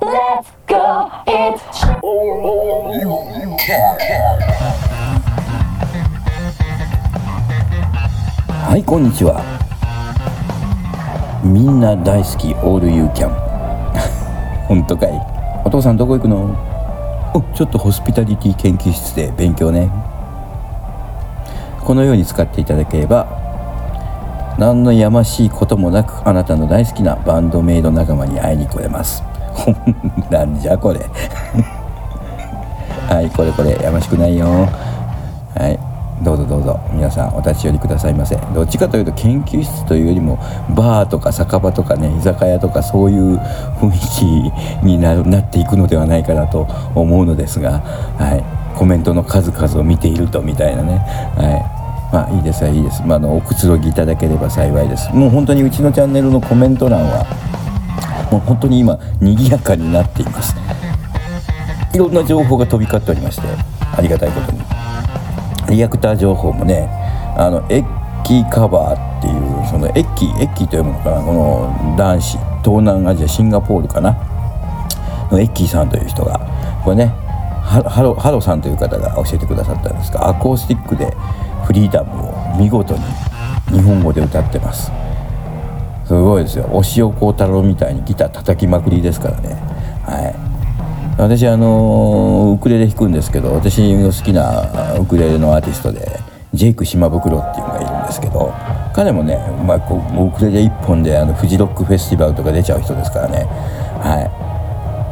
Let's go, it's はいこんにちはみんな大好きオールユーキャン本当かい?お父さんどこ行くの?おちょっとホスピタリティ研究室で勉強ね。このように使っていただければ何のやましいこともなくあなたの大好きなバンドメイド仲間に会いに来れます。なんじゃこれ。はいこれこれやましくないよ。はい。どうぞどうぞ。皆さんお立ち寄りくださいませ。どっちかというと研究室というよりもバーとか酒場とかね居酒屋とかそういう雰囲気になるなっていくのではないかなと思うのですが、はい、コメントの数々を見ているとみたいなね、はい。まあいいですいいです、まあ、あのおくつろぎいただければ幸いです。もう本当にうちのチャンネルのコメント欄はもう本当に今賑やかになっています。いろんな情報が飛び交っておりましてありがたいことに。リアクター情報もねあのエッキーカバーっていうそのエッキーエッキーと読むのかなこの男子東南アジアシンガポールかな。のエッキーさんという人がこれねハロハロさんという方が教えてくださったんですがアコースティックでフリーダムを見事に日本語で歌ってます。すごいですよ。押尾幸太郎みたいにギター叩きまくりですからね。はい。私あのウクレレ弾くんですけど私の好きなウクレレのアーティストでジェイク島袋っていうのがいるんですけど彼もね、まあ、こうウクレレ1本であのフジロックフェスティバルとか出ちゃう人ですからね。はい。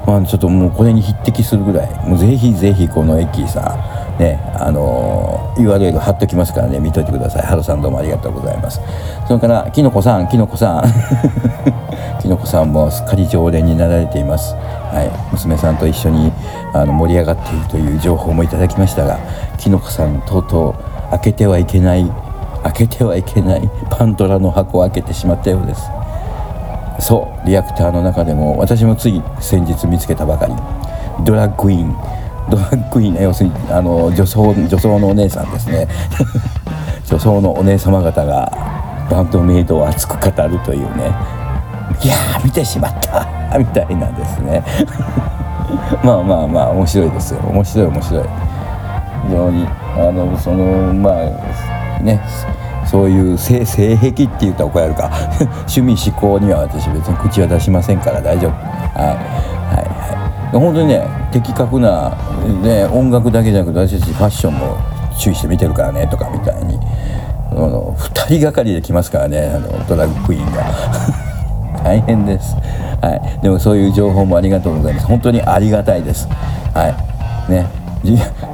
まあちょっともうこれに匹敵するぐらいもうぜひぜひこのエッキーさんねあの URL 貼っときますからね見といてください。ハロさんどうもありがとうございます。それからきのこさんきのこさん。きのこさんもすっかり常連になられています。はい、娘さんと一緒にあの盛り上がっているという情報もいただきましたがきのこさんとうとう開けてはいけない開けてはいけないパンドラの箱を開けてしまったようです。そうリアクターの中でも私もつい先日見つけたばかりドラッグイン。ドラッグインね要するにあの女装女装のお姉さんですね。女装のお姉様方がバンドメイドを熱く語るというね。いやー見てしまった。みたいなんですね。まあまあまあ面白いですよ。面白い面白い。非常にあのそのまあねそういう性性癖って言ったら怒られるか。趣味思考には私別に口は出しませんから大丈夫。はい。はいはい。本当にね的確な、ね、音楽だけじゃなくて私たちファッションも注意して見てるからねとかみたいに。2人がかりで来ますからねあのドラッグクイーンが。大変です。はい、でもそういう情報もありがとうございます。本当にありがたいです。はい。ね。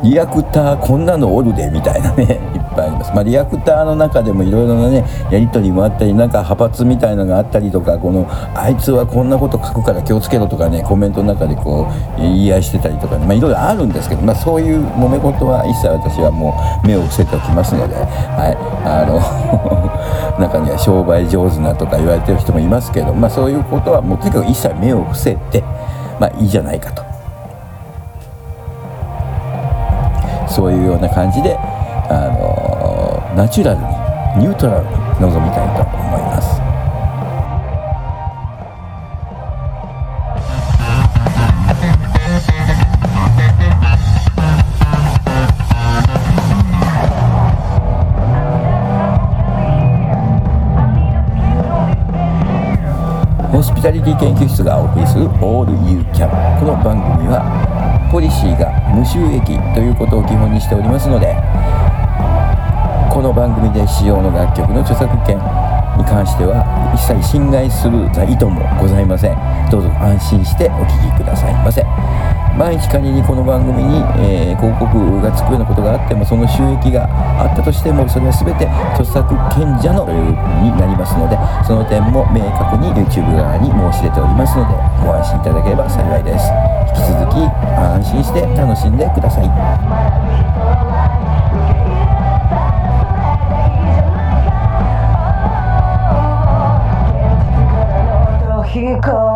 リアクターこんなのおるでみたいなね。いっぱいあります、まあ、リアクターの中でもいろいろなねやり取りもあったりなんか派閥みたいのがあったりとかこのあいつはこんなこと書くから気をつけろとかねコメントの中でこう言い合いしてたりとかね、まあ、いろいろあるんですけど、まあ、そういう揉め事は一切私はもう目を伏せておきますので、はい、あの 中には商売上手なとか言われてる人もいますけど、まあ、そういうことはもうとにかく一切目を伏せて、まあ、いいじゃないかと。そういうような感じで、ナチュラルにニュートラルに臨みたいと思います。ホスピタリティ研究室がお送りする「オール You Can」この番組はポリシーが無収益ということを基本にしておりますのでこの番組で使用の楽曲の著作権に関しては一切侵害する意図もございません。どうぞ安心してお聴きくださいませ。万一仮にこの番組に、えー、広告がつくようなことがあってもその収益があったとしてもそれは全て著作権者のになりますのでその点も明確に YouTube 側に申し出ておりますのでご安心いただければ幸いです。引き続き安心して楽しんでくださいはい。you go.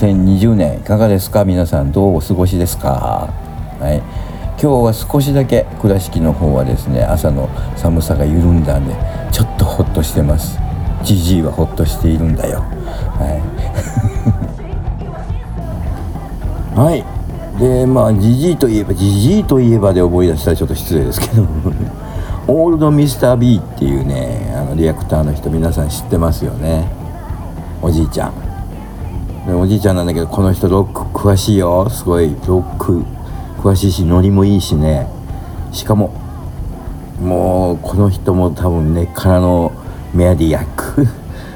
2020年いかがですか？皆さんどうお過ごしですか？はい。今日は少しだけ倉敷の方はですね朝の寒さが緩んだんでちょっとホッとしてます。じじいはホッとしているんだよ。はい。はい。でまあじじいといえばじじいといえばで思い出したらちょっと失礼ですけど オールドミスター B っていうねあのリアクターの人皆さん知ってますよね？おじいちゃん。おじいちゃんなんだけどこの人ロック詳しいよ。すごい。ロック詳しいしノリもいいしね。しかももうこの人も多分根っからのメアディアック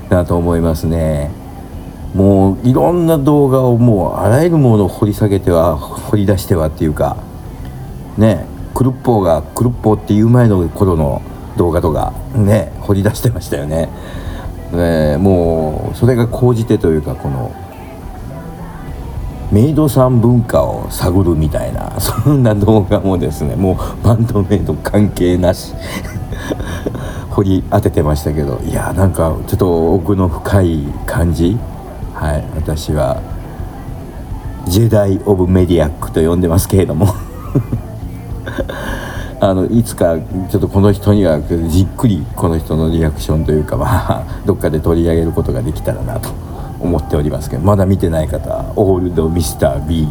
だと思いますね。もういろんな動画をもうあらゆるものを掘り下げては掘り出してはっていうかねクルッポーがクルッポーっていう前の頃の動画とかね掘り出してましたよね。ねもうそれが高じてというかこのメイドさん文化を探るみたいな そんな動画もですねもうバンドメイド関係なし 掘り当ててましたけどいやなんかちょっと奥の深い感じはい私はジェダイ・オブ・メディアックと呼んでますけれども あのいつかちょっとこの人にはじっくりこの人のリアクションというかまあどっかで取り上げることができたらなと思っておりますけどまだ見てない方オールドミスター B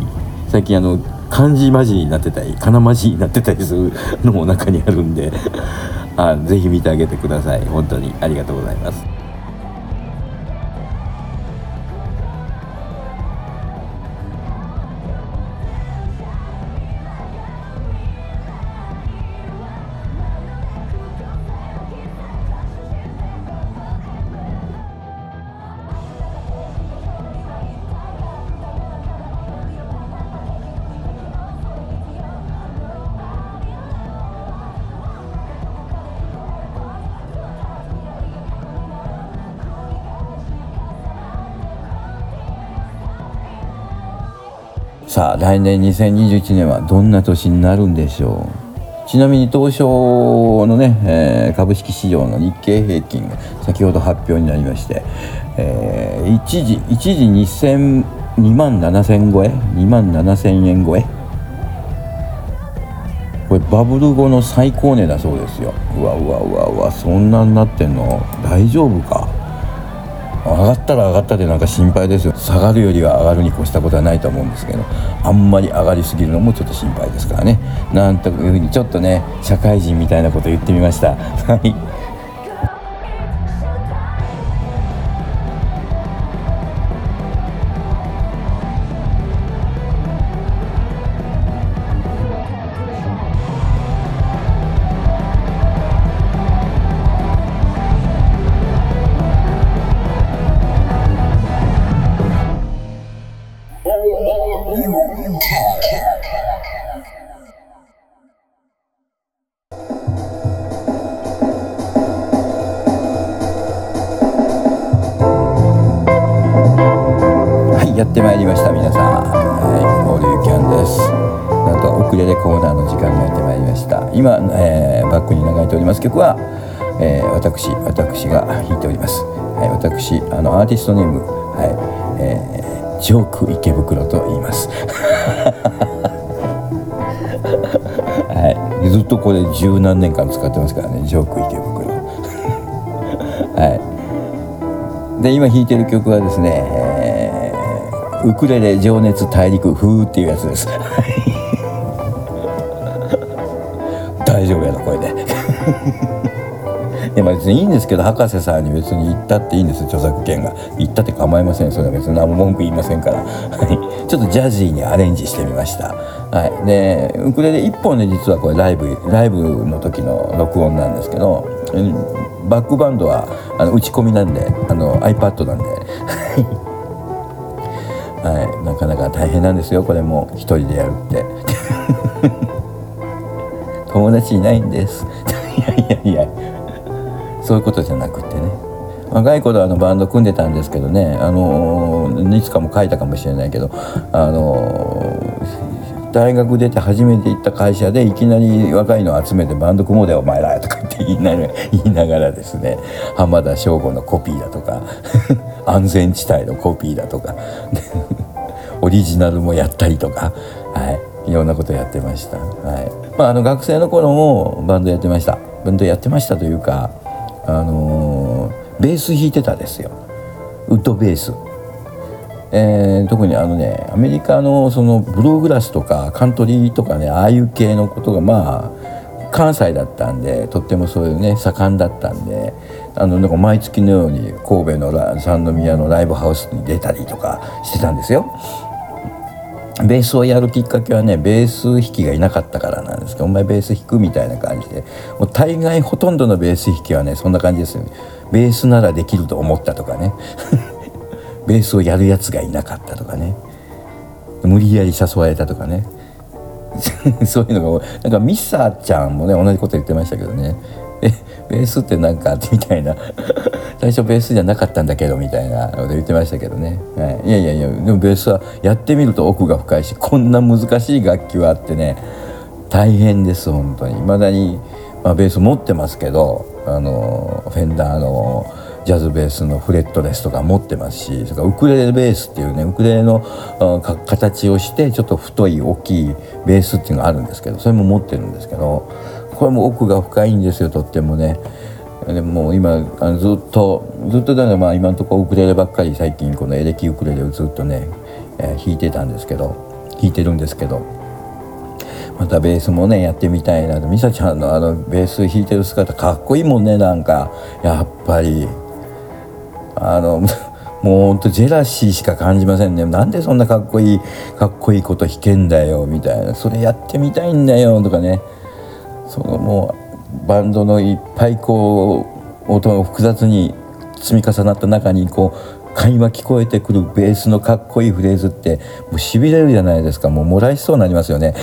最近あの漢字マジになってたりかなマジになってたりするのも中にあるんであぜひ見てあげてください。本当にありがとうございます。さあ来年2021年はどんな年になるんでしょう？ちなみに東証のね、えー株式市場の日経平均が先ほど発表になりまして、えー一時一時2000 2万7000超え？2万7000円超え？これバブル後の最高値だそうですよ。うわうわうわうわそんなになってんの？大丈夫か？上がったら上がったでなんか心配ですよ。下がるよりは上がるに越したことはないと思うんですけどあんまり上がりすぎるのもちょっと心配ですからね。なんというふうにちょっとね社会人みたいなこと言ってみました。はい。ウクレレコーナーの時間がやってまいりました。今、えーバックに流れております曲は、えー私私が弾いております。はい私あのアーティストネームはい、えージョーク池袋と言います。はいずっとこれ十何年間使ってますからねジョーク池袋。はい。で今弾いてる曲はですね、えーウクレレ情熱大陸風っていうやつです。いや別にいいんですけど博士さんに別に言ったっていいんです著作権が。言ったって構いません。それは別に何も文句言いませんから。はい。ちょっとジャジーにアレンジしてみました。はい。でウクレレ1本で実はこれライブライブの時の録音なんですけどバックバンドはあの打ち込みなんであの iPad なんで。はい、なかなか大変なんですよこれも。一人でやるって。友達いないんです。いやいやいや。そういうことじゃなくてね。若い頃あのバンド組んでたんですけどね。あのいつかも書いたかもしれないけど。あの大学出て初めて行った会社でいきなり若いの集めてバンド組もうでお前らとかって言いながら言いながらですね。浜田省吾のコピーだとか。安全地帯のコピーだとか。オリジナルもやったりとか、はい、いろんなことやってました、はい。まあ、あの学生の頃もバンドやってました。バンドやってましたというか、あのー、ベース弾いてたですよ。ウッドベース。えー、特にあのねアメリカのそのブルーグラスとかカントリーとかねああいう系のことがまあ関西だったんでとってもそういうね盛んだったんであのなんか毎月のように神戸の三宮のライブハウスに出たりとかしてたんですよ。ベースをやるきっかけはねベース弾きがいなかったからなんですけどお前ベース弾くみたいな感じで。もう大概ほとんどのベース弾きはねそんな感じですよね。ベースならできると思ったとかね。ベースをやるやつがいなかったとかね。無理やり誘われたとかね。そういうのがなんかミッサーちゃんもね同じこと言ってましたけどね。え ベースってなんかみたいな。最初ベースじゃなかったんだけどみたいなこと言ってましたけどね、はい、いやいやいやでもベースはやってみると奥が深いしこんな難しい楽器はあってね大変です本当に。未だに、まあ、ベース持ってますけどあのフェンダーのジャズベースのフレットレスとか持ってますしそれからウクレレベースっていうねウクレレの形をしてちょっと太い大きいベースっていうのがあるんですけどそれも持ってるんですけどこれも奥が深いんですよとってもね。でも今あのずっとずっとだからまあ今のところウクレレばっかり最近このエレキウクレレをずっとね、えー、弾いてたんですけど弾いてるんですけど。またベースもねやってみたいなと。美沙ちゃんのあのベース弾いてる姿かっこいいもんねなんか。やっぱり。あの もうほんとジェラシーしか感じませんね。なんでそんなかっこいいかっこいいこと弾けんだよみたいな。それやってみたいんだよとかね。そのもうバンドのいっぱいこう音が複雑に積み重なった中にこう会話聞こえてくるベースのかっこいいフレーズってもうしびれるじゃないですか。もうもらいそうになりますよね。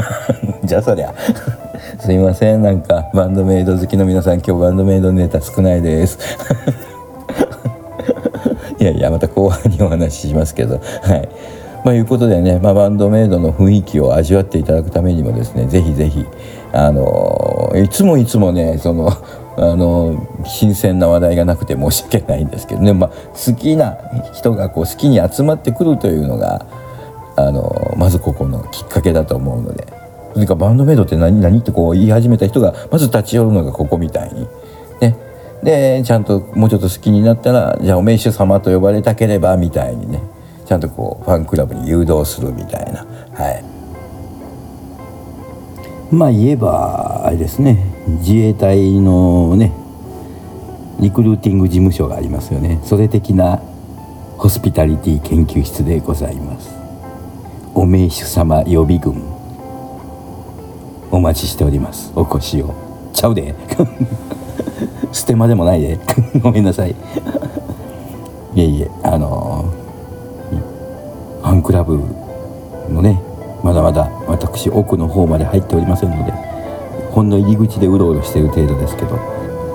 じゃあそりゃ。すいません。なんかバンドメイド好きの皆さん今日バンドメイドネタ少ないです。いやいやまた後半にお話ししますけど。はい。まあ、いうことでね、まあ、バンドメイドの雰囲気を味わっていただくためにもですねぜひぜひあのいつもいつもねそのあの新鮮な話題がなくて申し訳ないんですけどね、まあ、好きな人がこう好きに集まってくるというのがあのまずここのきっかけだと思うので。それかバンドメイドって何何ってこう言い始めた人がまず立ち寄るのがここみたいに。ね、でちゃんともうちょっと好きになったらじゃあお名手様と呼ばれたければみたいにね。ちゃんとこうファンクラブに誘導するみたいな。はい。まあ言えばあれですね自衛隊のねリクルーティング事務所がありますよね。それ的なホスピタリティ研究室でございます。お名手様予備軍。お待ちしております。お越しを。ちゃうで。ステマでもないで。ごめんなさい。いえいえあのファンクラブのねまだまだ私奥の方まで入っておりませんのでほんの入り口でうろうろしてる程度ですけど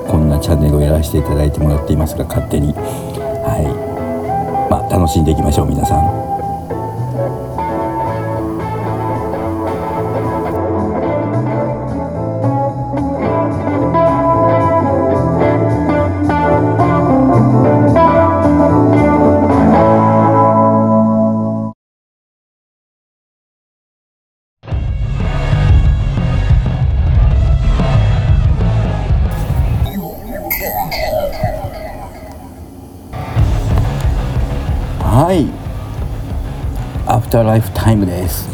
こんなチャンネルをやらせていただいてもらっていますが勝手にはいまあ楽しんでいきましょう皆さん。はい。アフターライフタイムです。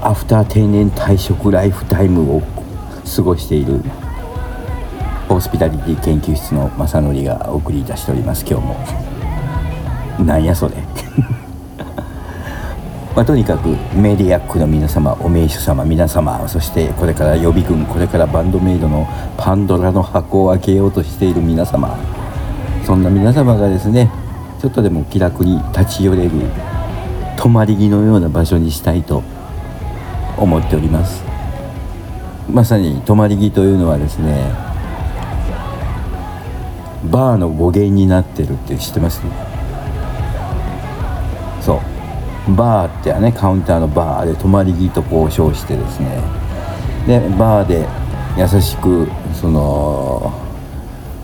アフター定年退職ライフタイムを過ごしているホスピタリティ研究室の正則がお送りいたしております。今日もなんやそれ。まあ、とにかくメディアックの皆様お名手様皆様そしてこれから予備軍これからバンドメイドのパンドラの箱を開けようとしている皆様そんな皆様がですねちょっとでも気楽に立ち寄れる泊まり木のような場所にしたいと思っております。まさに泊まり木というのはですねバーの語源になってるって知ってます？そう。バーってはねカウンターのバーで泊まり木とこう称してですね。でバーで優しくその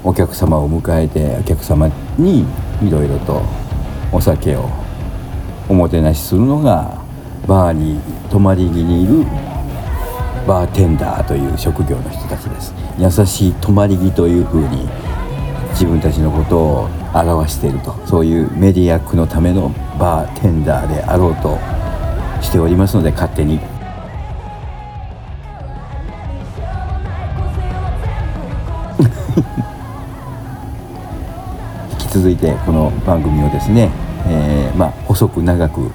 お客様を迎えてお客様にいろいろとお酒をおもてなしするのがバーに泊まり木にいるバーテンダーという職業の人たちです。優しい泊まり木というふうに自分たちのことを表しているとそういうメディアックのためのバーテンダーであろうとしておりますので勝手に。続いてこの番組をですね、えーまあ細く長く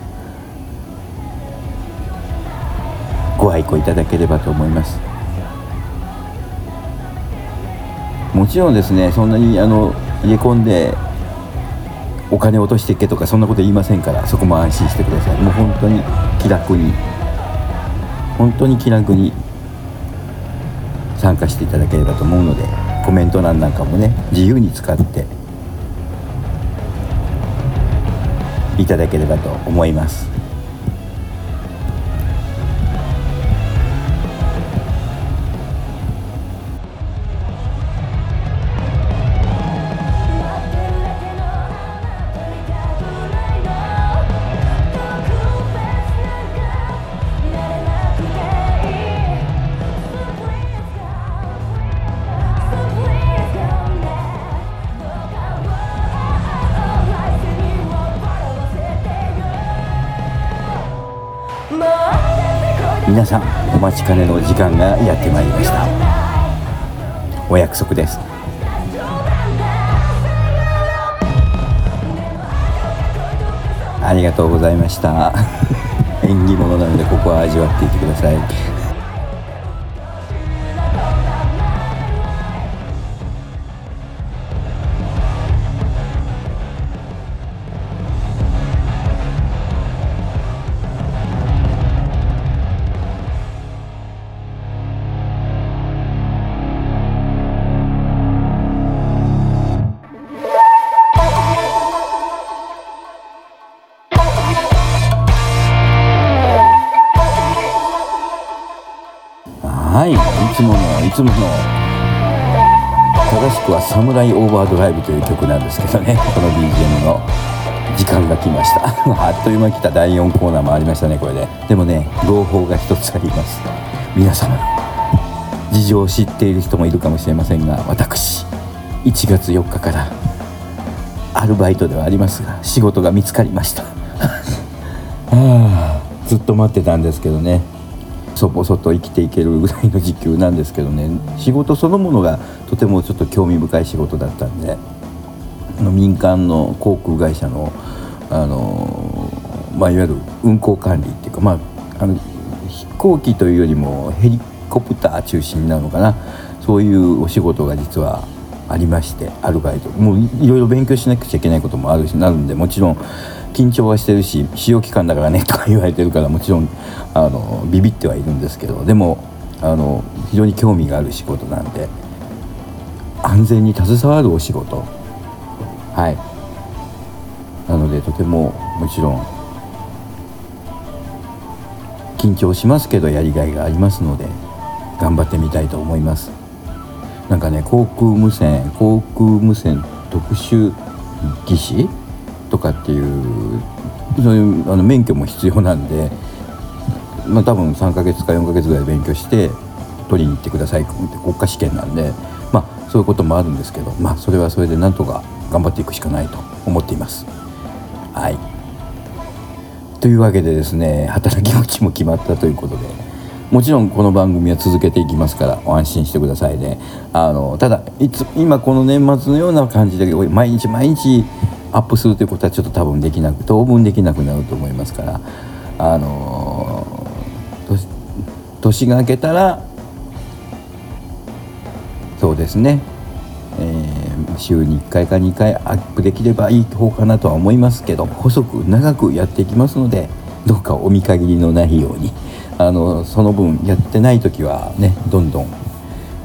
ご愛顧いただければと思います。もちろんですねそんなにあの入れ込んでお金落としていけとかそんなこと言いませんからそこも安心してください。もう本当に気楽に本当に気楽に参加していただければと思うのでコメント欄なんかもね自由に使っていただければと思います。待ちかねの時間がやってまいりました。お約束です。ありがとうございました。縁起物なのでここは味わっていってください。いつものいつもの正しくは「サムライオーバードライブ」という曲なんですけどね。この BGM の時間が来ました。あっという間に来た。第4コーナーもありましたねこれで。でもね朗報が一つあります。皆様事情を知っている人もいるかもしれませんが私1月4日からアルバイトではありますが仕事が見つかりました。は あずっと待ってたんですけどね。そそと生きていけるぐらいの時給なんですけどね。仕事そのものがとてもちょっと興味深い仕事だったんで。民間の航空会社のあの、まあ、いわゆる運航管理っていうか、まあ、あの飛行機というよりもヘリコプター中心なのかな。そういうお仕事が実はありましてアルバイト。もういろいろ勉強しなくちゃいけないこともあるしなるんでもちろん緊張はしてるし使用期間だからねとか言われてるからもちろんあのビビってはいるんですけどでもあの非常に興味がある仕事なんで安全に携わるお仕事。はい。なのでとてももちろん緊張しますけどやりがいがありますので頑張ってみたいと思います。なんかね航空無線航空無線特殊技師とかっていうそういうあの免許も必要なんで、まあ、多分3ヶ月か4ヶ月ぐらい勉強して取りに行ってくださいって国家試験なんで、まあ、そういうこともあるんですけど、まあ、それはそれでなんとか頑張っていくしかないと思っています。はいというわけでですね働き口も決まったということでもちろんこの番組は続けていきますから安心してくださいね。あのただいつ今この年末のような感じで毎日毎日アップするということはちょっと多分できなく当分できなくなると思いますから。あの年年が明けたらそうですね、えー週に1回か2回アップできればいい方かなとは思いますけど細く長くやっていきますのでどうかお見限りのないように。あのその分やってない時はねどんどん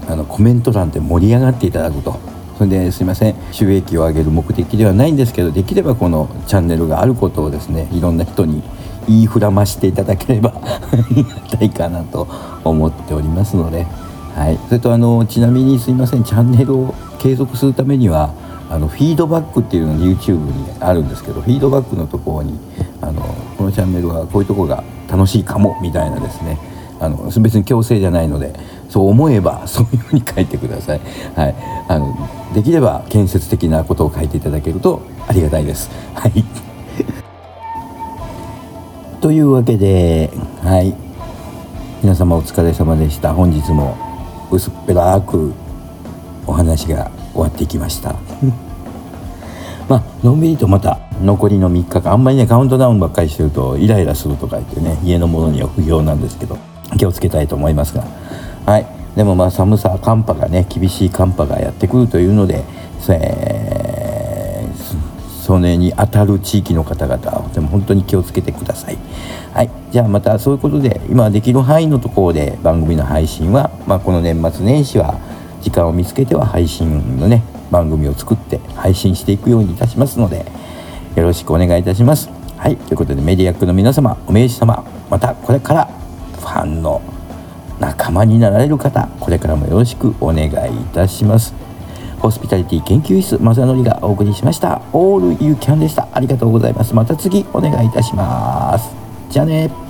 あのコメント欄で盛り上がっていただくと。それですいません収益を上げる目的ではないんですけどできればこのチャンネルがあることをですねいろんな人に言いふらましていただければ あたいかなと思っておりますので、はい、それとあのちなみにすいませんチャンネルを継続するためにはあのフィードバックっていうのが YouTube にあるんですけどフィードバックのところにあのこのチャンネルはこういうところが楽しいかもみたいなですね。あの別に強制じゃないのでそう思えば そういうふうに書いてください、はい、あのできれば建設的なことを書いていただけるとありがたいです。はい。というわけで、はい、皆様お疲れ様でした。本日も薄っぺらくお話が終わっていきました。まあのんびりとまた残りの3日間あんまりねカウントダウンばっかりしてるとイライラするとか言ってね家のものには不要なんですけど気をつけたいと思いますが。はい。でもまあ寒さ寒波がね厳しい寒波がやってくるというので、えーそれに当たる地域の方々はでも本当に気をつけてください。はい、じゃあまたそういうことで今できる範囲のところで番組の配信は、まあ、この年末年始は時間を見つけては配信のね番組を作って配信していくようにいたしますのでよろしくお願いいたします。はいということでメディアックの皆様お名刺様またこれからファンの仲間になられる方これからもよろしくお願いいたします。ホスピタリティ研究室正則がお送りしました。オールユーキャンでした。ありがとうございます。また次お願いいたします。じゃあね。